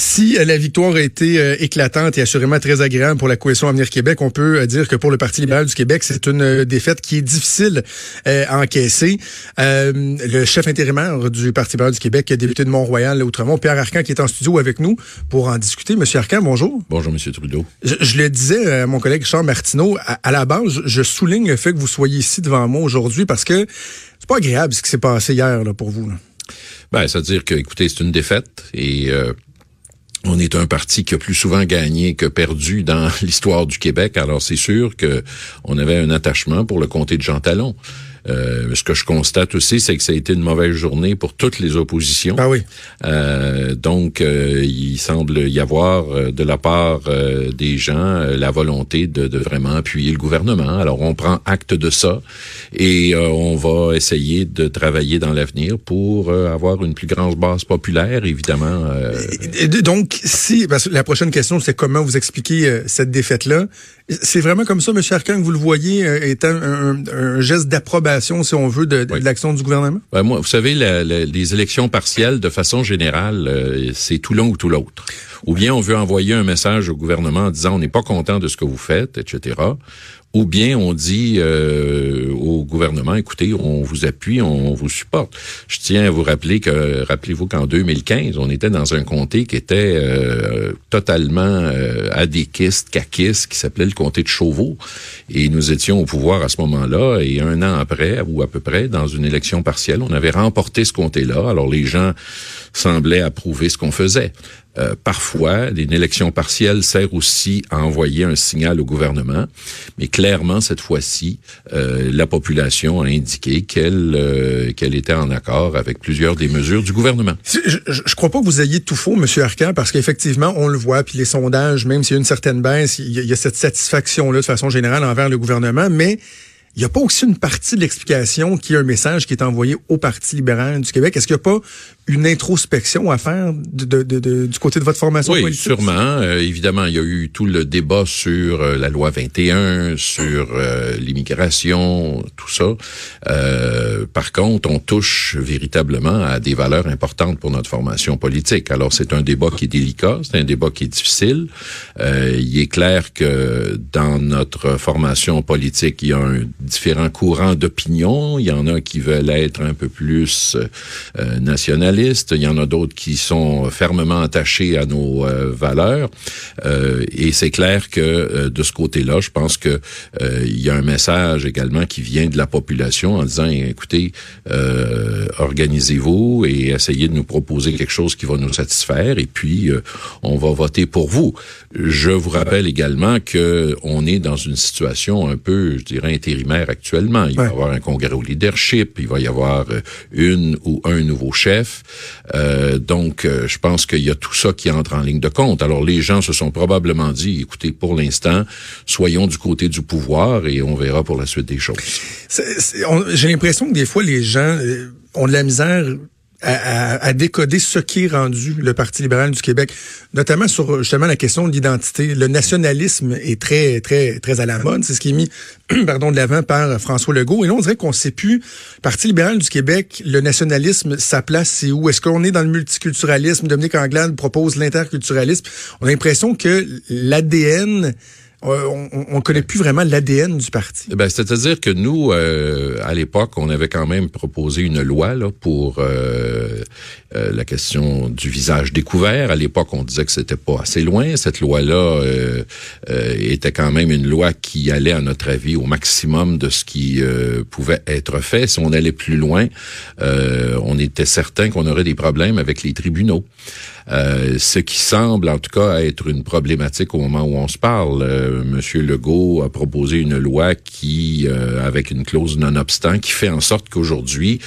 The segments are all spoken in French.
Si euh, la victoire a été euh, éclatante et assurément très agréable pour la coalition Avenir Québec, on peut euh, dire que pour le Parti libéral du Québec, c'est une défaite qui est difficile à encaisser. le chef intérimaire du Parti libéral du Québec, député de Mont-Royal, Outremont, Pierre Arcan, qui est en studio avec nous pour en discuter. Monsieur Arcan, bonjour. Bonjour, Monsieur Trudeau. Je, le disais à mon collègue Charles Martineau, à, la base, je souligne le fait que vous soyez ici devant moi aujourd'hui parce que c'est pas agréable ce qui s'est passé hier là, pour vous. Là. Ben, c'est-à-dire que, écoutez, c'est une défaite et on est un parti qui a plus souvent gagné que perdu dans l'histoire du Québec. Alors c'est sûr que on avait un attachement pour le comté de Jean Talon. Euh, ce que je constate aussi, c'est que ça a été une mauvaise journée pour toutes les oppositions. Ah oui. Euh, donc, euh, il semble y avoir de la part des gens la volonté de, de, vraiment appuyer le gouvernement. Alors, on prend acte de ça et on va essayer de travailler dans l'avenir pour avoir une plus grande base populaire, évidemment. donc, si parce que la prochaine question, c'est comment vous expliquez cette défaite-là? C'est vraiment comme ça, M. Arcan, que vous le voyez étant un, un geste d'approbation si on veut, de, l'action du gouvernement? Ben, moi, vous savez, les élections partielles, de façon générale, euh, c'est tout l'un ou tout l'autre. Ou bien on veut envoyer un message au gouvernement en disant on n'est pas content de ce que vous faites, etc ou bien on dit euh, au gouvernement, écoutez, on vous appuie, on vous supporte. Je tiens à vous rappeler que, rappelez-vous qu'en 2015, on était dans un comté qui était euh, totalement euh, adéquiste, caquiste, qui s'appelait le comté de Chauveau. Et nous étions au pouvoir à ce moment-là, et un an après, ou à peu près, dans une élection partielle, on avait remporté ce comté-là. Alors les gens semblaient approuver ce qu'on faisait. Euh, parfois, une élection partielle sert aussi à envoyer un signal au gouvernement, mais clairement, cette fois-ci, euh, la population a indiqué qu'elle euh, qu'elle était en accord avec plusieurs des mesures du gouvernement. Je, je, crois pas que vous ayez tout faux, Monsieur Arcan, parce qu'effectivement, on le voit, puis les sondages, même s'il y a une certaine baisse, il y a cette satisfaction-là de façon générale envers le gouvernement, mais il n'y a pas aussi une partie de l'explication qui est un message qui est envoyé au Parti libéral du Québec? Est-ce qu'il n'y a pas une introspection à faire de, de, de, du côté de votre formation oui, politique? sûrement. Euh, évidemment, il y a eu tout le débat sur euh, la loi 21, sur euh, l'immigration, tout ça. par contre, on touche véritablement à des valeurs importantes pour notre formation politique. Alors, c'est un débat qui est délicat, c'est un débat qui est difficile. il est clair que dans notre formation politique, il y a un différents courants d'opinion. Il y en a qui veulent être un peu plus euh, nationalistes. Il y en a d'autres qui sont fermement attachés à nos euh, valeurs. Euh, et c'est clair que de ce côté-là, je pense que il y a un message également qui vient de la population en disant écoutez, organisez-vous et essayez de nous proposer quelque chose qui va nous satisfaire. Et puis on va voter pour vous. Je vous rappelle également que on est dans une situation un peu, je dirais, intérimaire actuellement. Il va y avoir un congrès au leadership, il va y avoir euh, une ou un nouveau chef. Euh, donc, euh, je pense qu'il y a tout ça qui entre en ligne de compte. Alors, les gens se sont probablement dit, écoutez, pour l'instant, soyons du côté du pouvoir et on verra pour la suite des choses. J'ai l'impression que des fois, les gens ont de la misère à, décoder ce qui est rendu le Parti libéral du Québec, notamment sur justement la question de l'identité. Le nationalisme est très, très, très à la mode. C'est ce qui est mis, pardon, de l'avant par François Legault. Et là, on dirait qu'on sait plus. Parti libéral du Québec, le nationalisme, sa place, c'est où? Est-ce qu'on est dans le multiculturalisme? Dominique Anglade propose l'interculturalisme. On a l'impression que l'ADN on, on connaît plus vraiment l'ADN du parti. Eh ben, c'est-à-dire que nous, euh, à l'époque, on avait quand même proposé une loi pour euh, euh, la question du visage découvert. À l'époque, on disait que c'était pas assez loin. Cette loi-là était quand même une loi qui allait, à notre avis, au maximum de ce qui pouvait être fait. Si on allait plus loin, on était certain qu'on aurait des problèmes avec les tribunaux. Euh, ce qui semble en tout cas être une problématique au moment où on se parle. Euh, Monsieur Legault a proposé une loi qui, euh, avec une clause non-obstant, qui fait en sorte qu'aujourd'hui,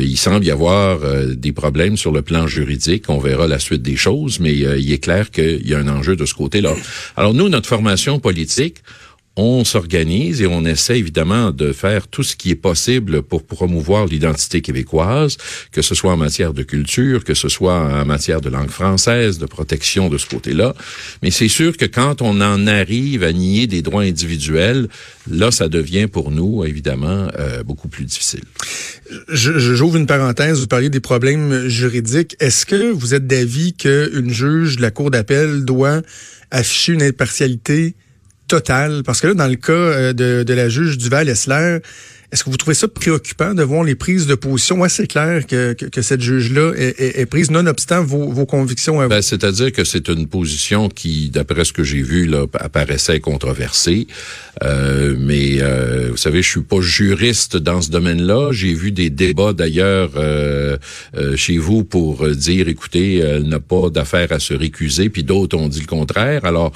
il semble y avoir des problèmes sur le plan juridique. On verra la suite des choses, mais il est clair qu'il y a un enjeu de ce côté-là. Alors nous, notre formation politique, on s'organise et on essaie évidemment de faire tout ce qui est possible pour promouvoir l'identité québécoise, que ce soit en matière de culture, que ce soit en matière de langue française, de protection de ce côté-là. Mais c'est sûr que quand on en arrive à nier des droits individuels, là, ça devient pour nous, évidemment, euh, beaucoup plus difficile. J'ouvre une parenthèse, vous parliez des problèmes juridiques. Est-ce que vous êtes d'avis qu'une juge de la Cour d'appel doit afficher une impartialité totale? Parce que là, dans le cas euh, de, de la juge Duval-Essler, est-ce que vous trouvez ça préoccupant de voir les prises de position? Assez claires que, que, cette juge-là est, est, prise, nonobstant vos, vos convictions ben, C'est-à-dire que c'est une position qui, d'après ce que j'ai vu, là, apparaissait controversée. Euh, mais euh, vous savez, je suis pas juriste dans ce domaine-là. J'ai vu des débats d'ailleurs euh, euh chez vous pour dire, écoutez, elle n'a pas d'affaire à se récuser, puis d'autres ont dit le contraire. Alors,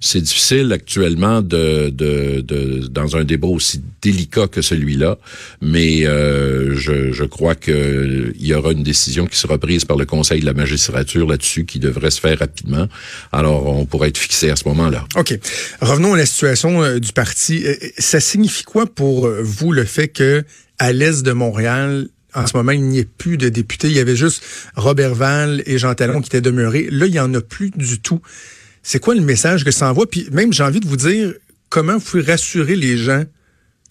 c'est difficile actuellement de, de, de, dans un débat aussi délicat que celui-là mais euh, je, crois qu'il y aura une décision qui sera prise par le Conseil de la magistrature là-dessus qui devrait se faire rapidement. Alors, on pourrait être fixé à ce moment-là. OK. Revenons à la situation euh, du parti. Euh, ça signifie quoi pour vous le fait que à l'est de Montréal, en ce moment, il n'y ait plus de députés? Il y avait juste Robert Val et Jean Talon qui étaient demeurés. Là, il n'y en a plus du tout. C'est quoi le message que ça envoie? Puis même, j'ai envie de vous dire, comment vous pouvez rassurer les gens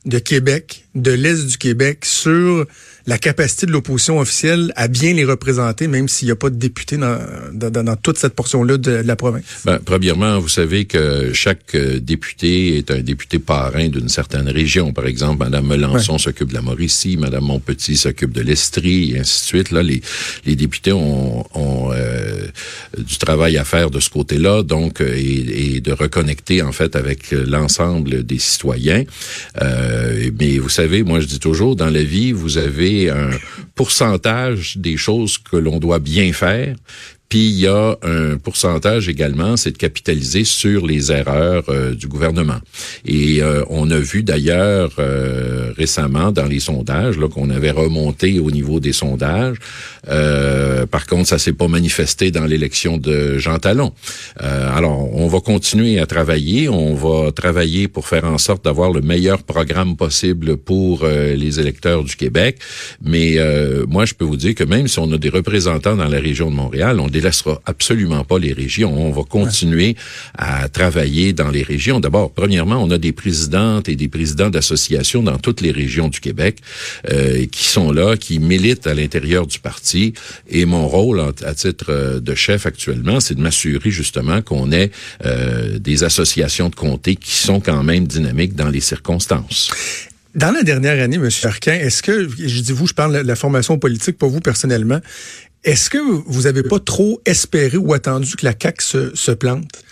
de Québec, de l'Est du Québec, sur la capacité de l'opposition officielle à bien les représenter, même s'il n'y a pas de députés dans, dans, dans toute cette portion-là de, la province? Ben, premièrement, vous savez que chaque euh, député est un député parrain d'une certaine région. Par exemple, Mme Melançon s'occupe de la Mauricie, Mme Montpetit s'occupe de l'Estrie, et ainsi de suite. Là, les, les députés ont, ont euh, du travail à faire de ce côté-là, donc, euh, et, et, de reconnecter, en fait, avec l'ensemble des citoyens. Euh, mais vous savez, moi, je dis toujours, dans la vie, vous avez un pourcentage des choses que l'on doit bien faire, puis il y a un pourcentage également, c'est de capitaliser sur les erreurs euh, du gouvernement. Et euh, on a vu d'ailleurs euh, récemment dans les sondages là qu'on avait remonté au niveau des sondages. par contre, ça s'est pas manifesté dans l'élection de Jean Talon. alors, on va continuer à travailler. On va travailler pour faire en sorte d'avoir le meilleur programme possible pour les électeurs du Québec. Mais moi, je peux vous dire que même si on a des représentants dans la région de Montréal, on délaissera absolument pas les régions. On va continuer à travailler dans les régions. D'abord, premièrement, on a des présidentes et des présidents d'associations dans toutes les régions du Québec euh, qui sont là, qui militent à l'intérieur du parti. Et mon rôle à titre euh, de chef actuellement, c'est de m'assurer justement qu'on ait euh, des associations de comté qui sont quand même dynamiques dans les circonstances. Dans la dernière année, M. Arquin, est-ce que, je dis vous, je parle de la formation politique, pour vous personnellement, est-ce que vous avez pas trop espéré ou attendu que la CAQ se, se plante?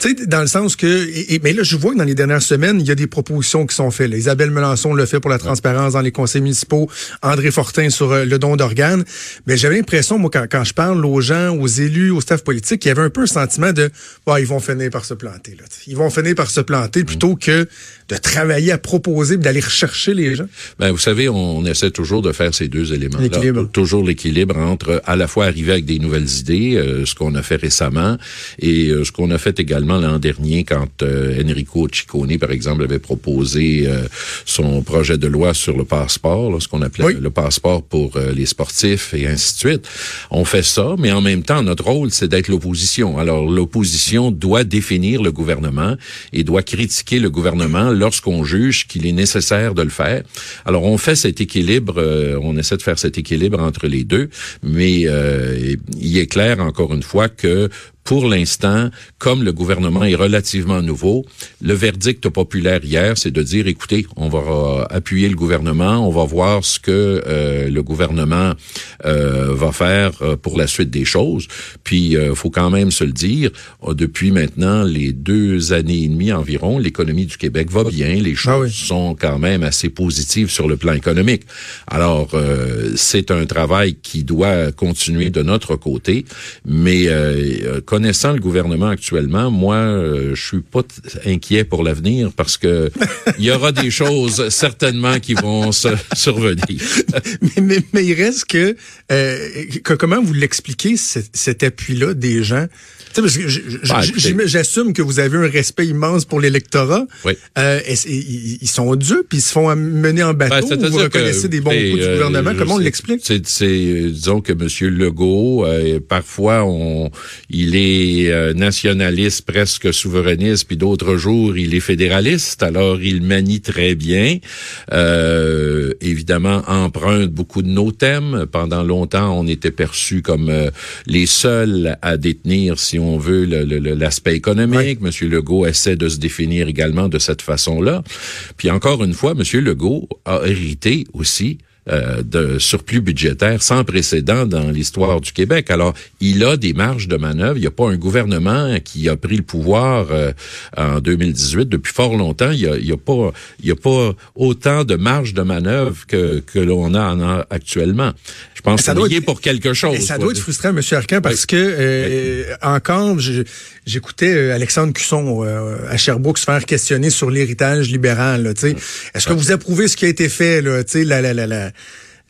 Tu sais, dans le sens que, mais là, je vois que dans les dernières semaines, il y a des propositions qui sont faites. Isabelle Melançon le fait pour la transparence dans les conseils municipaux, André Fortin sur euh, le don d'organes. Mais j'avais l'impression, moi, quand, quand, je parle aux gens, aux élus, au staff politique, il y avait un peu un sentiment de, bah, ils vont finir par se planter. Là. Ils vont finir par se planter plutôt que de travailler à proposer, d'aller rechercher les gens. Ben, vous savez, on essaie toujours de faire ces deux éléments-là. Toujours l'équilibre entre à la fois arriver avec des nouvelles idées, euh, ce qu'on a fait récemment, et euh, ce qu'on a fait également l'an dernier quand euh, Enrico Ciccone, par exemple, avait proposé euh, son projet de loi sur le passeport, ce qu'on appelait le passeport pour euh, les sportifs et ainsi de suite. On fait ça, mais en même temps, notre rôle, c'est d'être l'opposition. Alors, l'opposition doit définir le gouvernement et doit critiquer le gouvernement lorsqu'on juge qu'il est nécessaire de le faire. Alors, on fait cet équilibre, on essaie de faire cet équilibre entre les deux, mais il est clair, encore une fois, que pour l'instant, comme le gouvernement est relativement nouveau, le verdict populaire hier, c'est de dire, écoutez, on va appuyer le gouvernement, on va voir ce que euh, le gouvernement euh, va faire euh, pour la suite des choses. Puis, il faut quand même se le dire, depuis maintenant les deux années et demie environ, l'économie du Québec va bien, les ah choses sont quand même assez positives sur le plan économique. Alors, c'est un travail qui doit continuer de notre côté, mais connaissant le gouvernement actuellement, moi, euh, je suis pas inquiet pour l'avenir parce que il y aura des choses certainement qui vont se survenir. mais, mais, il reste que, euh, que comment vous l'expliquez cet appui-là des gens? Bah, j'assume que vous avez un respect immense pour l'électorat. Oui. Euh, ils, sont durs, puis ils se font mener en bateau. Ben, vous reconnaissez des bons coups du euh, gouvernement? Comment on l'explique? C'est, disons que M. Legault, parfois, on, il est euh, nationaliste, presque souverainiste, puis d'autres jours, il est fédéraliste. Alors, il manie très bien. Euh, évidemment, emprunte beaucoup de nos thèmes. Pendant longtemps, on était perçus comme les seuls à détenir, si on veut, l'aspect économique. Monsieur Legault essaie de se définir également de cette façon-là. Puis encore une fois, Monsieur Legault a hérité aussi euh, de surplus budgétaire sans précédent dans l'histoire du Québec. Alors, il a des marges de manœuvre. Il n'y a pas un gouvernement qui a pris le pouvoir euh, en 2018 depuis fort longtemps. Il n'y a, il y a, pas, il y a pas autant de marges de manœuvre que, que l'on a, en actuellement. Je pense ça doit être, pour quelque chose. Ça doit être frustrant, M. Arcan, parce que euh, encore, j'écoutais Alexandre Cusson à Sherbrooke se faire questionner sur l'héritage libéral. Est-ce que vous approuvez ce qui a été fait? Là, la, la, la, la,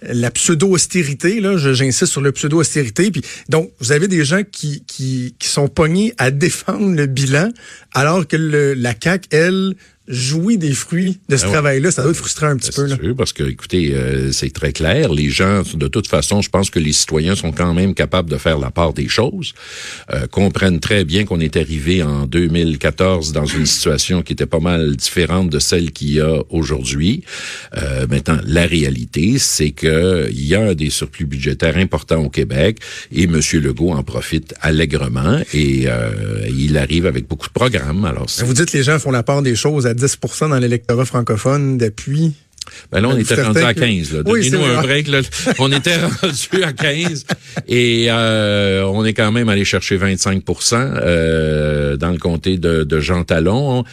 la pseudo-austérité, là, j'insiste sur le pseudo-austérité. Donc, vous avez des gens qui, qui, sont pognés à défendre le bilan, alors que la CAQ, elle, jouit des fruits de ce ben travail-là. Ça doit être frustrant un petit ben, peu. Là. Sûr, parce que, écoutez, euh, c'est très clair. Les gens, de toute façon, je pense que les citoyens sont quand même capables de faire la part des choses, euh, comprennent très bien qu'on est arrivé en 2014 dans une situation qui était pas mal différente de celle qu'il y a aujourd'hui. Euh, maintenant, la réalité, c'est que il y a des surplus budgétaires importants au Québec et M. Legault en profite allègrement et euh, il arrive avec beaucoup de programmes. Alors, vous dites que les gens font la part des choses à 10 dans l'électorat francophone d'appui. Ben là, on était rendu à 15. Donnez-nous un break. Là. On était rendu à 15 et euh, on est quand même allé chercher 25% euh, dans le comté de, de Jean Talon.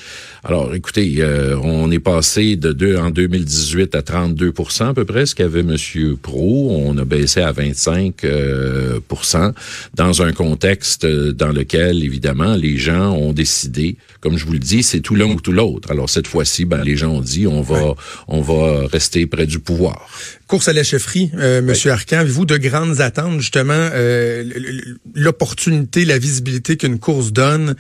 Alors, écoutez, euh, on est passé de deux en 2018 à 32 à peu près, ce qu'avait M. Pro. On a baissé à 25% euh, dans un contexte dans lequel, évidemment, les gens ont décidé, comme je vous le dis, c'est tout l'un ou tout l'autre. Alors, cette fois-ci, ben, les gens ont dit, on va, on va rester près du pouvoir. Course à la chefferie, euh, Monsieur Arcan, avez-vous de grandes attentes, justement, euh, l'opportunité, la visibilité qu'une course donne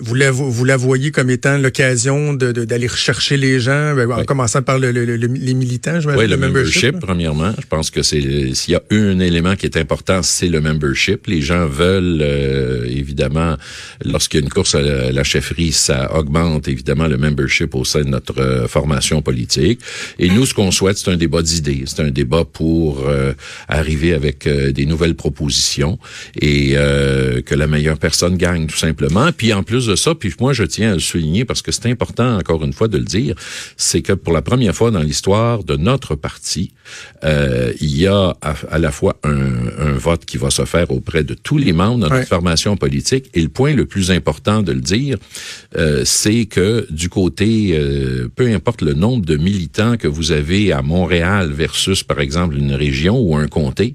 vous la, vous la voyez comme étant l'occasion d'aller de, d'aller rechercher les gens, ben, en commençant par le, les militants, je Oui, le, membership, premièrement. Je pense que c'est s'il y a un élément qui est important, c'est le membership. Les gens veulent, euh, évidemment, lorsqu'il y a une course à la, chefferie, ça augmente évidemment le membership au sein de notre euh, formation politique. Et nous, ce qu'on souhaite, c'est un débat d'idées. C'est un débat pour euh, arriver avec des nouvelles propositions et que la meilleure personne gagne, tout simplement. Puis en plus de ça, puis moi je tiens à le souligner parce que c'est important encore une fois de le dire, c'est que pour la première fois dans l'histoire de notre parti, euh, il y a à, la fois un, vote qui va se faire auprès de tous les membres de notre formation politique et le point le plus important de le dire, euh, c'est que du côté, euh, peu importe le nombre de militants que vous avez à Montréal versus par exemple une région ou un comté,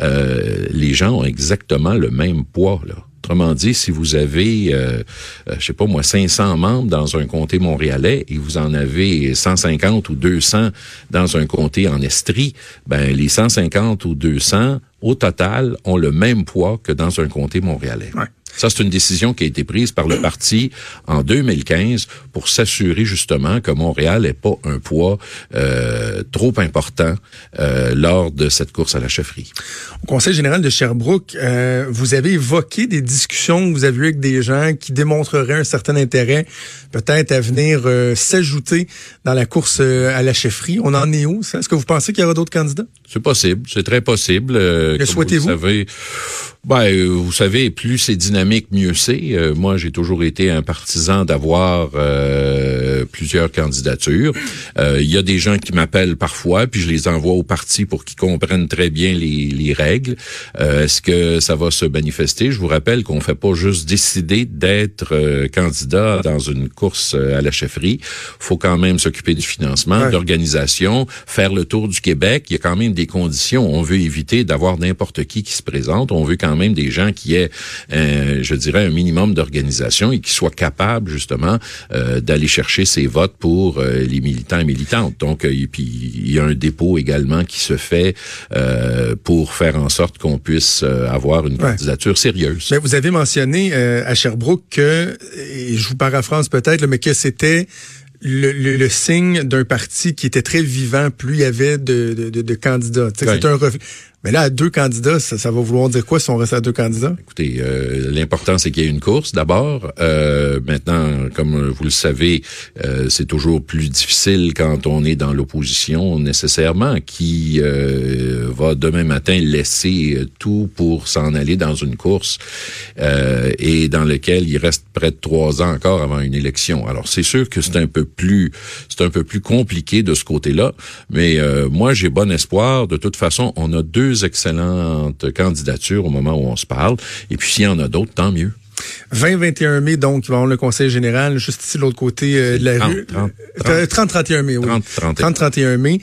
les gens ont exactement le même poids là. Autrement dit, si vous avez, euh, euh, je sais pas moi, 500 membres dans un comté montréalais et vous en avez 150 ou 200 dans un comté en Estrie, ben les 150 ou 200 au total ont le même poids que dans un comté montréalais. Ça, c'est une décision qui a été prise par le parti en 2015 pour s'assurer justement que Montréal n'ait pas un poids euh, trop important euh, lors de cette course à la chefferie. Au Conseil général de Sherbrooke, euh, vous avez évoqué des discussions que vous avez eues avec des gens qui démontreraient un certain intérêt peut-être à venir s'ajouter dans la course à la chefferie. On en est où? Est-ce que vous pensez qu'il y aura d'autres candidats? C'est possible, c'est très possible. Le souhaitez-vous? Ben, euh, vous savez, plus c'est dynamique, mieux c'est. Euh, moi, j'ai toujours été un partisan d'avoir euh, plusieurs candidatures. Il y a des gens qui m'appellent parfois, puis je les envoie au parti pour qu'ils comprennent très bien les, les règles. Est-ce que ça va se manifester? Je vous rappelle qu'on fait pas juste décider d'être candidat dans une course à la chefferie. Faut quand même s'occuper du financement, de l'organisation, faire le tour du Québec. Il y a quand même des conditions. On veut éviter d'avoir n'importe qui qui se présente. On veut quand quand même des gens qui aient, je dirais, un minimum d'organisation et qui soient capables justement d'aller chercher ces votes pour les militants et militantes. Donc, et puis il y a un dépôt également qui se fait pour faire en sorte qu'on puisse avoir une candidature sérieuse. Mais vous avez mentionné à Sherbrooke que, et je vous paraphrase peut-être, mais que c'était le, signe d'un parti qui était très vivant, plus il y avait de, de, de, candidats. C'est un mais là, à deux candidats, ça, va vouloir dire quoi si on reste à deux candidats? Écoutez, euh, l'important, c'est qu'il y ait une course d'abord. Euh, maintenant, comme vous le savez, euh, c'est toujours plus difficile quand on est dans l'opposition nécessairement, qui va demain matin laisser tout pour s'en aller dans une course et dans lequel il reste près de trois ans encore avant une élection. Alors, c'est sûr que c'est un peu plus, c'est un peu plus compliqué de ce côté-là, mais moi, j'ai bon espoir. De toute façon, on a deux excellentes candidatures au moment où on se parle. Et puis, s'il y en a d'autres, tant mieux. 20-21 mai, donc, ils vont avoir le conseil général juste ici de l'autre côté euh, de la rue. 30-31 mai, oui. 30-31 mai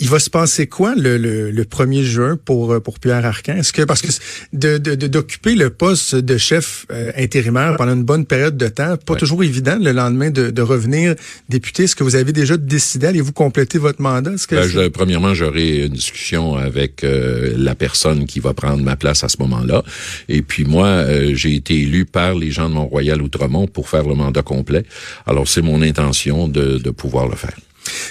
il va se passer quoi le, le, le 1er juin pour, euh, pour Pierre Arcan? Est-ce que, parce que de, d'occuper le poste de chef euh, intérimaire pendant une bonne période de temps, pas toujours évident le lendemain de, de revenir député. Est-ce que vous avez déjà décidé? Allez-vous compléter votre mandat? Que ben, premièrement, j'aurai une discussion avec euh, la personne qui va prendre ma place à ce moment-là. Et puis moi, j'ai été élu par les gens de Mont-Royal Outremont pour faire le mandat complet. Alors, c'est mon intention de, de pouvoir le faire.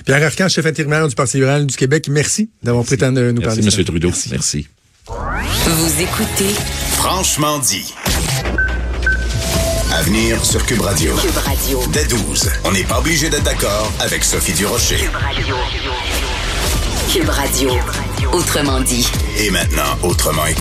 Pierre Arcan, chef intérimaire du Parti libéral du Québec, merci d'avoir pris de nous parler. Merci, M. Trudeau. Merci. Vous écoutez Franchement dit. Avenir sur Cube Radio. Cube Radio. Dès 12, on n'est pas obligé d'être d'accord avec Sophie Durocher. Cube Radio. Cube Radio. Autrement dit. Et maintenant, autrement écouté.